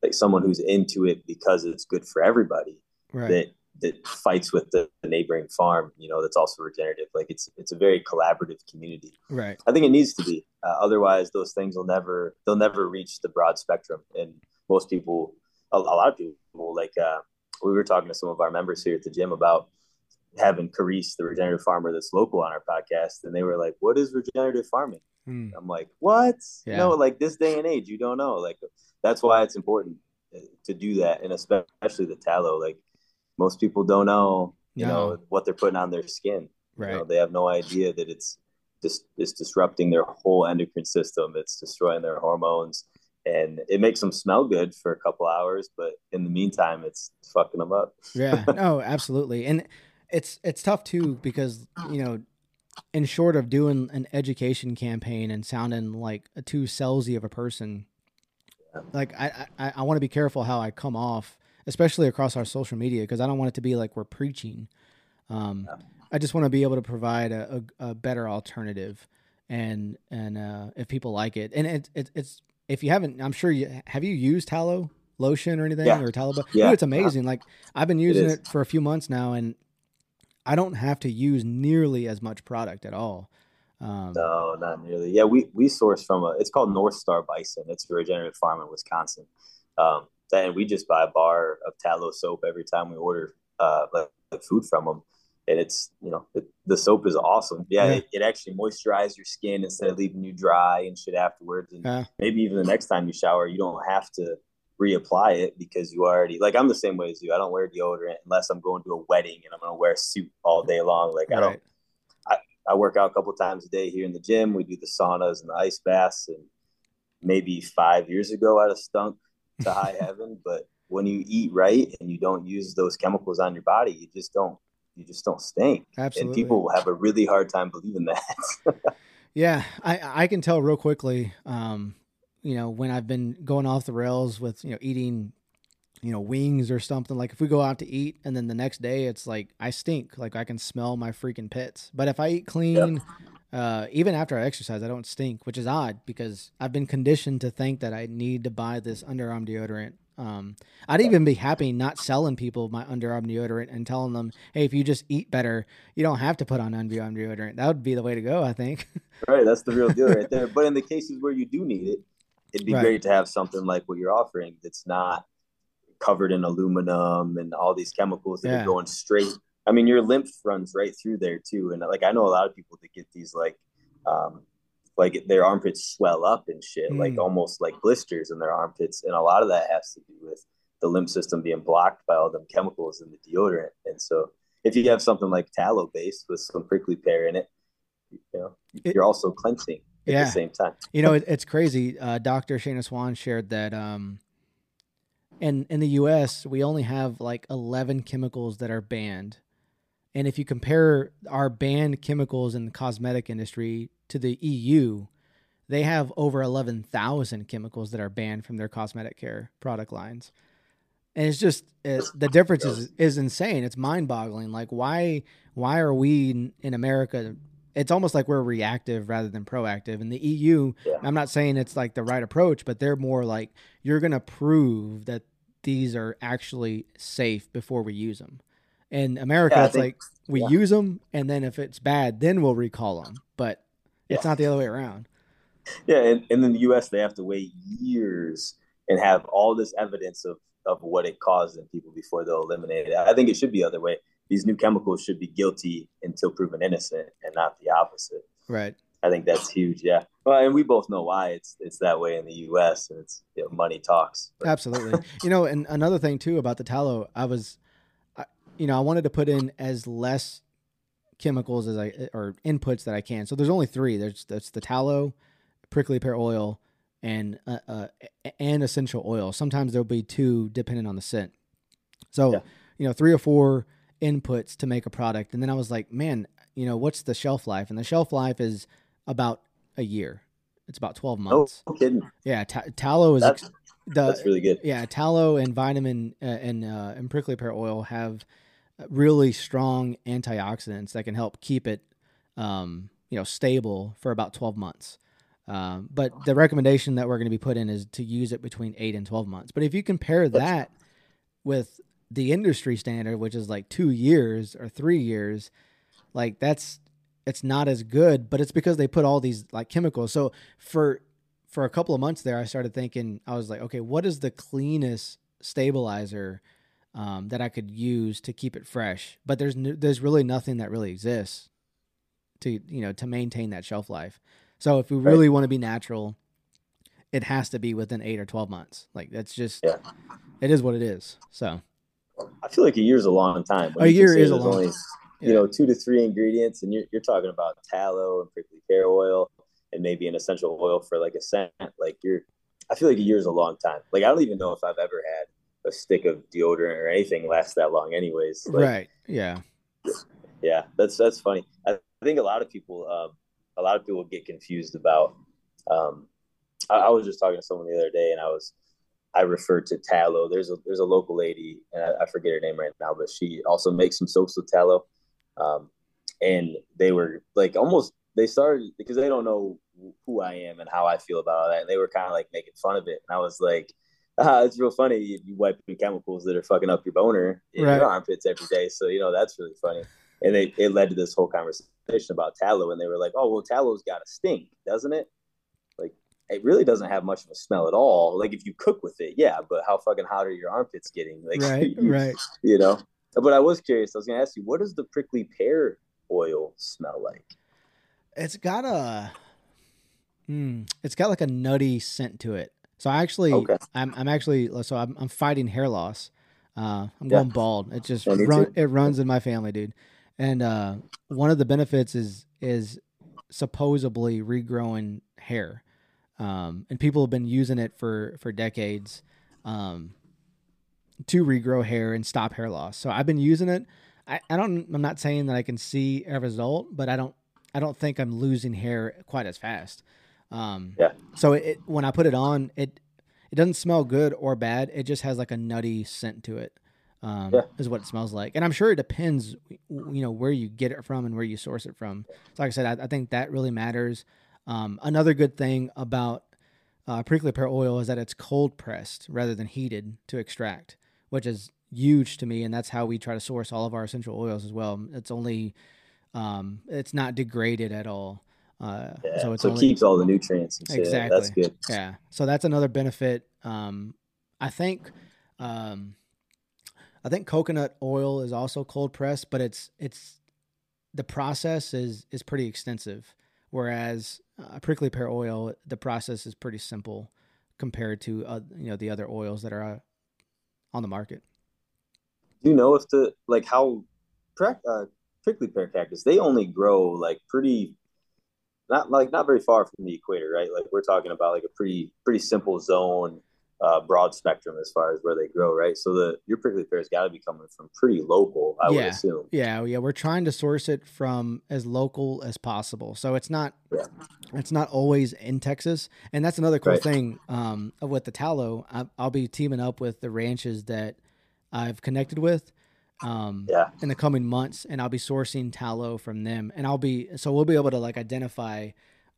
Speaker 1: like someone who's into it because it's good for everybody right. that that fights with the, the, neighboring farm you know that's also regenerative like it's it's a very collaborative community
Speaker 2: right
Speaker 1: i think it needs to be uh, otherwise those things will never they'll never reach the broad spectrum and most people a, a lot of people like uh, we were talking to some of our members here at the gym about having Carice, the regenerative farmer that's local on our podcast, and they were like, "What is regenerative farming?" Hmm. I'm like, "What? Yeah. No, like this day and age, you don't know. Like that's why it's important to do that, and especially the tallow. Like most people don't know, you no. know, what they're putting on their skin.
Speaker 2: Right.
Speaker 1: You know, they have no idea that it's just it's disrupting their whole endocrine system. It's destroying their hormones, and it makes them smell good for a couple hours, but in the meantime, it's fucking them up.
Speaker 2: yeah. No, absolutely, and it's it's tough too because you know in short of doing an education campaign and sounding like a too salesy of a person like i i, I want to be careful how i come off especially across our social media, because I don't want it to be like we're preaching. Um, I just want to be able to provide a, a, a better alternative, and and uh, if people like it, and it, it, it's if you haven't, I'm sure you have you used tallow lotion or anything
Speaker 1: yeah.
Speaker 2: or tallow. Yeah, it's amazing. Like I've been using it, it for a few months now, and I don't have to use nearly as much product at all.
Speaker 1: Um, no, not nearly. Yeah, we we source from a. It's called North Star Bison. It's a regenerative farm in Wisconsin. Um, and we just buy a bar of tallow soap every time we order uh, like, like food from them. And it's you know it, the soap is awesome. Yeah, yeah. It, it, actually moisturizes your skin instead of leaving you dry and shit afterwards. And yeah. maybe even the next time you shower, you don't have to reapply it because you already like I'm the same way as you. I don't wear deodorant unless I'm going to a wedding and I'm gonna wear a suit all day long. Like right. I don't I, I work out a couple times a day here in the gym. We do the saunas and the ice baths and maybe five years ago I'd have stunk to high heaven. But when you eat right and you don't use those chemicals on your body, you just don't you just don't stink. Absolutely. And people have a really hard time believing that.
Speaker 2: yeah, I I can tell real quickly. Um, you know, when I've been going off the rails with, you know, eating, you know, wings or something, like if we go out to eat and then the next day it's like I stink, like I can smell my freaking pits. But if I eat clean, yep. uh, even after I exercise, I don't stink, which is odd because I've been conditioned to think that I need to buy this underarm deodorant. Um, I'd even be happy not selling people my underarm deodorant and telling them, hey, if you just eat better, you don't have to put on underarm deodorant. That would be the way to go, I think.
Speaker 1: right. That's the real deal right there. But in the cases where you do need it, it'd be right. great to have something like what you're offering that's not covered in aluminum and all these chemicals that yeah. are going straight. I mean, your lymph runs right through there too. And like, I know a lot of people that get these like, um, like their armpits swell up and shit, mm. like almost like blisters in their armpits. And a lot of that has to do with the lymph system being blocked by all them chemicals in the deodorant. And so if you have something like tallow based with some prickly pear in it, you know, it, you're also cleansing at yeah. the same time.
Speaker 2: you know, it, it's crazy. Uh, Dr. Shanna Swan shared that um, in in the U.S. we only have like eleven chemicals that are banned, and if you compare our banned chemicals in the cosmetic industry to the EU, they have over eleven thousand chemicals that are banned from their cosmetic care product lines. And it's just it's, the difference is is insane. It's mind boggling. Like why why are we in, in America it's almost like we're reactive rather than proactive. And the EU, yeah. I'm not saying it's like the right approach, but they're more like you're going to prove that these are actually safe before we use them. In America, yeah, it's think, like we yeah. use them, and then if it's bad, then we'll recall them. But it's not the other way around.
Speaker 1: Yeah, and, and in the U.S., they have to wait years and have all this evidence of of what it caused in people before they'll eliminate it. I think it should be the other way these new chemicals should be guilty until proven innocent and not the opposite.
Speaker 2: Right.
Speaker 1: I think that's huge. Yeah. Well, and we both know why it's it's that way in the U.S. and it's you know, money talks.
Speaker 2: But. Absolutely. you know, and another thing too about the tallow, I was, I, you know, I wanted to put in as less chemicals as I or inputs that I can. So there's only three. There's that's the tallow, prickly pear oil, and uh, uh and essential oil. Sometimes there'll be two depending on the scent. So yeah. you know, three or four inputs to make a product. And then I was like, man, you know, what's the shelf life? And the shelf life is about a year. It's about 12 months.
Speaker 1: Oh, kidding.
Speaker 2: Yeah. T- tallow is
Speaker 1: that's, the, that's really good.
Speaker 2: Yeah. Tallow and vitamin uh, and, uh, and prickly pear oil have really strong antioxidants that can help keep it, um, you know, stable for about 12 months. Um, but the recommendation that we're going to be put in is to use it between eight and 12 months. But if you compare that with the industry standard, which is like two years or three years, like that's it's not as good, but it's because they put all these like chemicals. So for for a couple of months there, I started thinking I was like, okay, what is the cleanest stabilizer um, that I could use to keep it fresh? But there's there's really nothing that really exists to you know to maintain that shelf life. So if we really right. want to be natural, it has to be within eight or twelve months. Like that's just yeah. it is what it is. So
Speaker 1: I feel like a year is a long time.
Speaker 2: a year is a long. Only,
Speaker 1: you know, two to three ingredients, and you're you're talking about tallow and prickly pear oil, and maybe an essential oil for like a scent. Like you're, I feel like a year is a long time. Like I don't even know if I've ever had a stick of deodorant or anything lasts that long. Anyways,
Speaker 2: like, right? Yeah,
Speaker 1: yeah. That's that's funny. I think a lot of people, um, a lot of people get confused about. Um, I, I was just talking to someone the other day, and I was I referred to tallow. There's a there's a local lady, and I, I, forget her name right now, but she also makes some soaps with tallow. Um, and they were like almost they started because they don't know who I am and how I feel about all that. And they were kind of like making fun of it, and I was like, ah, "It's real funny. You, you wipe chemicals that are fucking up your boner in right. your armpits every day." So you know that's really funny. and it, it led to this whole conversation about tallow, and they were like, "Oh, well, tallow's got a stink, doesn't it?" Like, it really doesn't have much of a smell at all. Like if you cook with it, yeah, but how fucking hot are your armpits getting? Like,
Speaker 2: right, you, right.
Speaker 1: You know. But I was curious. I was gonna ask you, what does the prickly pear oil smell like?
Speaker 2: It's got a, mm, it's got like a nutty scent to it. So I actually, okay. I'm, I'm actually, so I'm, I'm fighting hair loss. Uh, I'm yeah. going bald. It just yeah, run, it runs in my family, dude. And uh, one of the benefits is is supposedly regrowing hair, um, and people have been using it for for decades um, to regrow hair and stop hair loss. So I've been using it. I, I don't. I'm not saying that I can see a result, but I don't. I don't think I'm losing hair quite as fast. Um, yeah. So it, when I put it on, it it doesn't smell good or bad. It just has like a nutty scent to it um, yeah. is what it smells like. And I'm sure it depends, you know, where you get it from and where you source it from. So, like I said, I, I think that really matters. Um, another good thing about uh, prickly pear oil is that it's cold pressed rather than heated to extract, which is huge to me. And that's how we try to source all of our essential oils as well. It's only, um, it's not degraded at all.
Speaker 1: Uh, yeah, so, so it keeps all the nutrients.
Speaker 2: exactly. That's good. Yeah. So that's another benefit. Um, I think, um, I think coconut oil is also cold pressed, but it's it's the process is is pretty extensive. Whereas uh, prickly pear oil, the process is pretty simple compared to uh, you know the other oils that are uh, on the market.
Speaker 1: Do you know if the like how uh, prickly pear cactus they only grow like pretty not like not very far from the equator, right? Like we're talking about like a pretty pretty simple zone uh, broad spectrum as far as where they grow, right? So the your prickly pear's got to be coming from pretty local, I
Speaker 2: yeah.
Speaker 1: would assume.
Speaker 2: Yeah, yeah, we're trying to source it from as local as possible. So it's not yeah. it's not always in Texas, and that's another cool right. thing um, with the tallow. I, will be teaming up with the ranches that I've connected with. Um, yeah. in the coming months, and I'll be sourcing tallow from them, and I'll be so we'll be able to like identify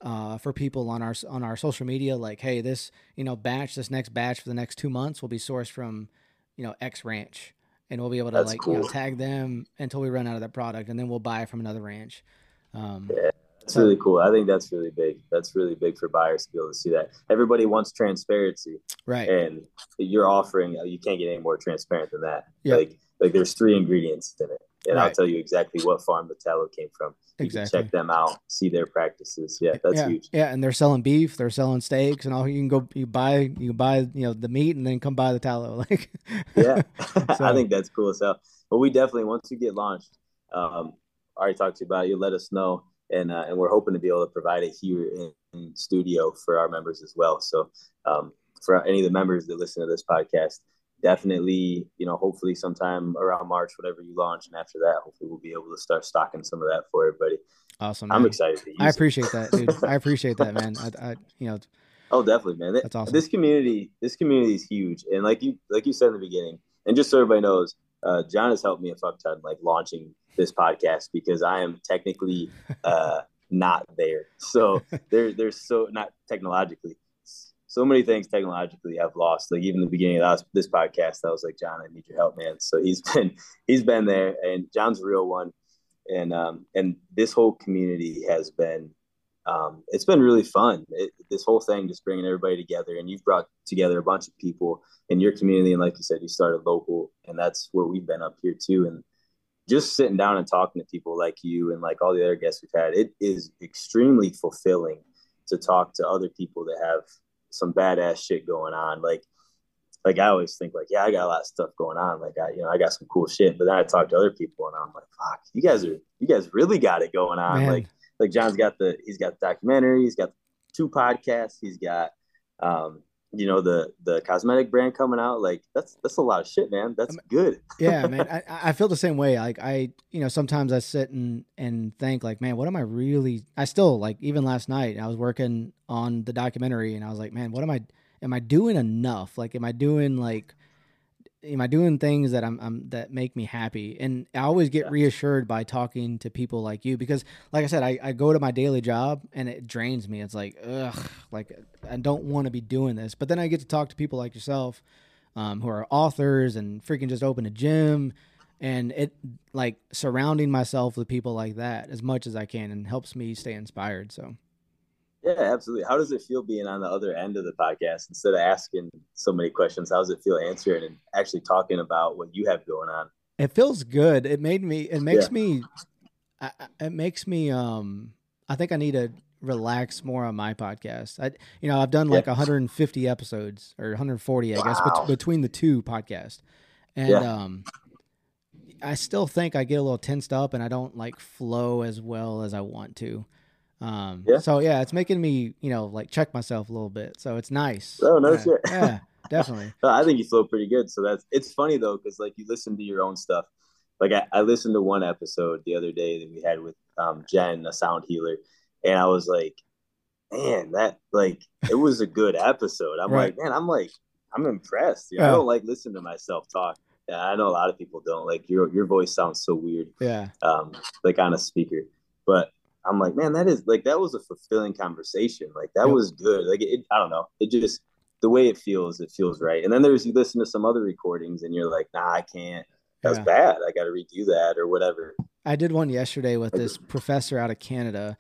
Speaker 2: uh, for people on our on our social media, like, hey, this you know batch, this next batch for the next two months will be sourced from you know X ranch, and we'll be able to that's like cool. you know tag them until we run out of that product, and then we'll buy it from another ranch.
Speaker 1: Um, yeah, that's so, really cool. I think that's really big. That's really big for buyers to be able to see that. Everybody wants transparency,
Speaker 2: right?
Speaker 1: And you're offering, you can't get any more transparent than that. Yep. Like, like there's three ingredients in it and right. I'll tell you exactly what farm the tallow came from. You exactly. check them out, see their practices. Yeah, that's
Speaker 2: yeah.
Speaker 1: huge.
Speaker 2: Yeah, and they're selling beef, they're selling steaks, and all. You can go, you buy, you buy, you know, the meat, and then come buy the tallow. Like,
Speaker 1: yeah, so. I think that's cool as hell. But we definitely once you get launched, um, I already talked to you about it. You let us know, and uh, and we're hoping to be able to provide it here in, in studio for our members as well. So um, for any of the members that listen to this podcast definitely, you know, hopefully sometime around March, whatever you launch, and after that, hopefully we'll be able to start stocking some of that for everybody.
Speaker 2: Awesome.
Speaker 1: Man. I'm excited.
Speaker 2: I appreciate it. that, dude. I appreciate that, man. I, I, you know.
Speaker 1: Oh, definitely, man. That's awesome. This community, this community is huge, and like you, like you said in the beginning, and just so everybody knows, uh, Jon has helped me a fuck ton, like launching this podcast because I am technically uh, not there. So there, there's so not technologically so many things technologically I've lost. Like even the beginning of this podcast, I was like, Jon, I need your help, man. So he's been he's been there, and Jon's a real one, and um, and this whole community has been um, it's been really fun. It, this whole thing just bringing everybody together, and you've brought together a bunch of people in your community, and like you said, you started local, and that's where we've been up here too, and just sitting down and talking to people like you and like all the other guests we've had, it is extremely fulfilling to talk to other people that have some badass shit going on. Like, like I always think like, yeah, I got a lot of stuff going on. Like I, you know, I got some cool shit. But then I talk to other people and I'm like, fuck, you guys are, you guys really got it going on. Man. Like, like Jon's got the, he's got the documentary, he's got two podcasts, he's got, um, you know the the cosmetic brand coming out like that's that's a lot of shit man. That's good.
Speaker 2: yeah man I, I feel the same way like i you know sometimes i sit and and think like man what am i really i still like even last night i was working on the documentary and i was like man what am i am i doing enough? Like am i doing like am I doing things that I'm, I'm, that make me happy? And I always get yeah. reassured by talking to people like you because, like I said, I, I go to my daily job and it drains me. It's like, ugh, like I don't want to be doing this. But then I get to talk to people like yourself, um, who are authors and freaking just open a gym, and it like surrounding myself with people like that as much as I can and helps me stay inspired. So
Speaker 1: yeah, absolutely. How does it feel being on the other end of the podcast instead of asking so many questions? How does it feel answering and actually talking about what you have going on?
Speaker 2: It feels good. It made me. It makes yeah. me. it makes me. Um, I think I need to relax more on my podcast. I, you know, I've done like yeah. 150 episodes or 140, I wow. guess, bet- between the two podcasts, and yeah. um, I still think I get a little tensed up and I don't like flow as well as I want to. Um, yeah. So yeah, it's making me, you know, like check myself a little bit. So it's nice.
Speaker 1: Oh no
Speaker 2: yeah.
Speaker 1: shit.
Speaker 2: yeah, definitely.
Speaker 1: I think you flow pretty good. So that's it's funny though because like you listen to your own stuff. Like I, I, listened to one episode the other day that we had with um, Jen, a sound healer, and I was like, man, that like it was a good episode. I'm right. like, man, I'm like, I'm impressed. You know, yeah. I don't like listening to myself talk. Yeah, I know a lot of people don't. Like your your voice sounds so weird.
Speaker 2: Yeah.
Speaker 1: Um, like on a speaker, but I'm like, man, that is like that was a fulfilling conversation. Like that yep. was good. Like it, I don't know, it just the way it feels, it feels right. And then there's you listen to some other recordings and you're like, nah, I can't. That's yeah. bad. I got to redo that or whatever.
Speaker 2: I did one yesterday with this professor out of Canada.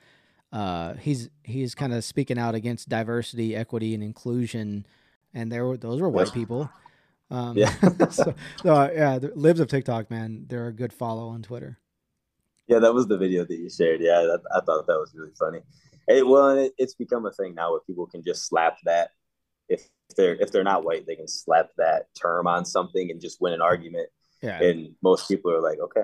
Speaker 2: Uh, he's he's kind of speaking out against diversity, equity, and inclusion, and there were those were white yeah. people. Um, yeah. so, so uh, yeah, libs of TikTok, man, they're a good follow on Twitter.
Speaker 1: Yeah, that was the video that you shared. Yeah, that, I thought that was really funny. Hey, well, it, it's become a thing now where people can just slap that. If they're if they're not white, they can slap that term on something and just win an argument.
Speaker 2: Yeah.
Speaker 1: And most people are like, okay.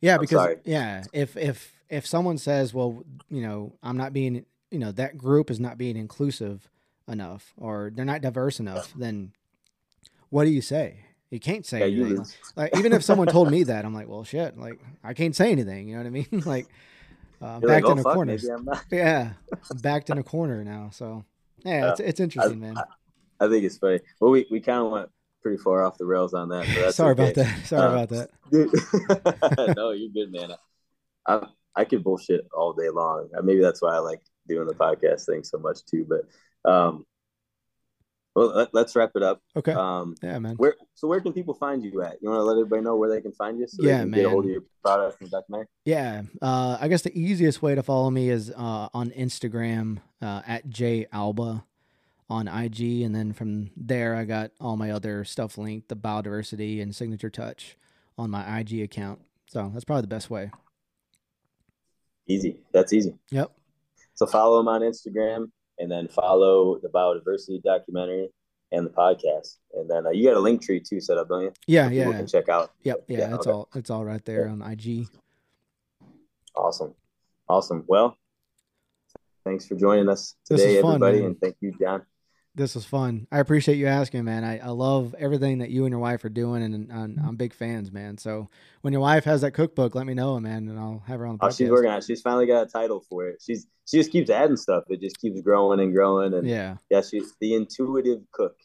Speaker 2: Yeah, I'm because sorry. yeah, if if if someone says, well, you know, I'm not being, you know, that group is not being inclusive enough, or they're not diverse enough, then what do you say? You can't say yeah, anything. Like even if someone told me that, I'm like, well, shit. Like I can't say anything. You know what I mean? like uh, backed like, oh, in a fuck, corner. yeah, I'm backed in a corner now. So yeah, it's it's interesting,
Speaker 1: I,
Speaker 2: man.
Speaker 1: I, I, think it's funny. Well, we, we kind of went pretty far off the rails on that.
Speaker 2: Sorry okay. about that. Sorry uh, about
Speaker 1: that. no, you're good, man. I I could bullshit all day long. Maybe that's why I like doing the podcast thing so much too. But um, well, let, us wrap it up.
Speaker 2: Okay.
Speaker 1: Um,
Speaker 2: yeah, man.
Speaker 1: Where so where can people find you at? You want to let everybody know where they can find you? So
Speaker 2: yeah, man.
Speaker 1: Get a hold of your product and documentary.
Speaker 2: Yeah. Uh, I guess the easiest way to follow me is uh, on Instagram uh, at J Alba on IG, and then from there I got all my other stuff linked, the biodiversity and signature touch on my IG account. So that's probably the best way.
Speaker 1: Easy. That's easy.
Speaker 2: Yep.
Speaker 1: So follow them on Instagram and then follow the biodiversity documentary and the podcast. And then uh, you got a link tree too set up, don't you?
Speaker 2: Yeah, yeah.
Speaker 1: Can check out.
Speaker 2: Yep, yeah. yeah it's okay. all it's all right there yeah. on IG.
Speaker 1: Awesome, awesome. Well, thanks for joining us today, fun, everybody, man. and thank you, Jon
Speaker 2: this was fun. I appreciate you asking, man. I, I love everything that you and your wife are doing, and, and, I'm big fans, man. So when your wife has that cookbook, let me know, man, and I'll have her on the podcast. Oh,
Speaker 1: she's working on it. She's finally got a title for it. She's she just keeps adding stuff. It just keeps growing and growing, and
Speaker 2: yeah,
Speaker 1: yeah. She's the intuitive cook.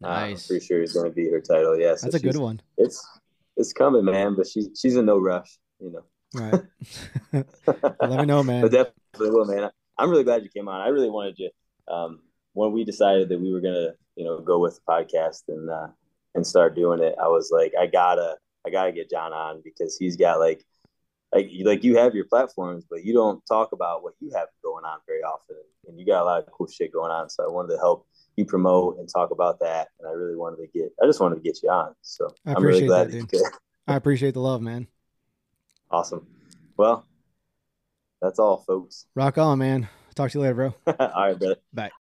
Speaker 2: Nice.
Speaker 1: I'm pretty sure is going to be her title. Yes,
Speaker 2: yeah, so that's a good one.
Speaker 1: It's it's coming, man. But she's she's in no rush, you know.
Speaker 2: Right. well, let me know, man.
Speaker 1: But definitely will, man. I'm really glad you came on. I really wanted you. Um, when we decided that we were gonna, you know, go with the podcast and uh, and start doing it, I was like, I gotta, I gotta get Jon on because he's got like, like, like you have your platforms, but you don't talk about what you have going on very often, and you got a lot of cool shit going on. So I wanted to help you promote and talk about that, and I really wanted to get, I just wanted to get you on. So I am really glad that, that you could.
Speaker 2: I appreciate the love, man.
Speaker 1: Awesome. Well, that's all, folks.
Speaker 2: Rock on, man. Talk to you later, bro.
Speaker 1: all right, brother.
Speaker 2: Bye.